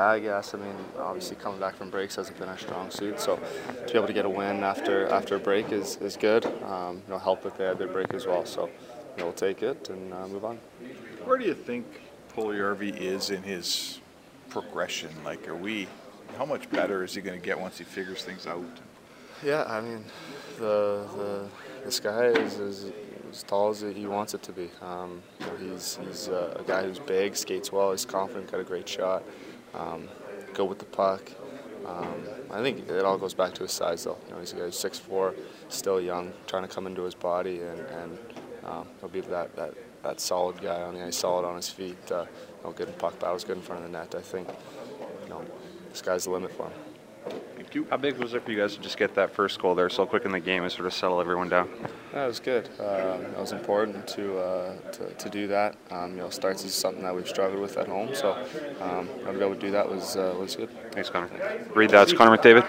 yeah, I guess. I mean, obviously coming back from breaks hasn't been our strong suit, so to be able to get a win after after a break is, is good. Um, you know, help if they had their break as well. So, you know, we'll take it and uh, move on. Where do you think Puljujärvi is in his progression? Like, are we? How much better is he going to get once he figures things out? Yeah, I mean, the the this guy is, is as tall as he wants it to be. Um, you know, he's he's uh, a guy who's big, skates well, he's confident, got a great shot, um, go with the puck. Um, I think it all goes back to his size, though. You know, he's a guy who's 6'4", still young, trying to come into his body, and, and um, he'll be that, that, that solid guy on the ice, solid on his feet. Uh, you know, good in puck battles, good in front of the net. I think, you know, the sky's the limit for him. You. How big was it for you guys to just get that first goal there so quick in the game and sort of settle everyone down? That was good. Um, it was important to, uh, to, to do that. Um, you know, starts is something that we've struggled with at home, so um, to be able to do that was uh, was good. Thanks, Connor. Read that. It's Connor McDavid.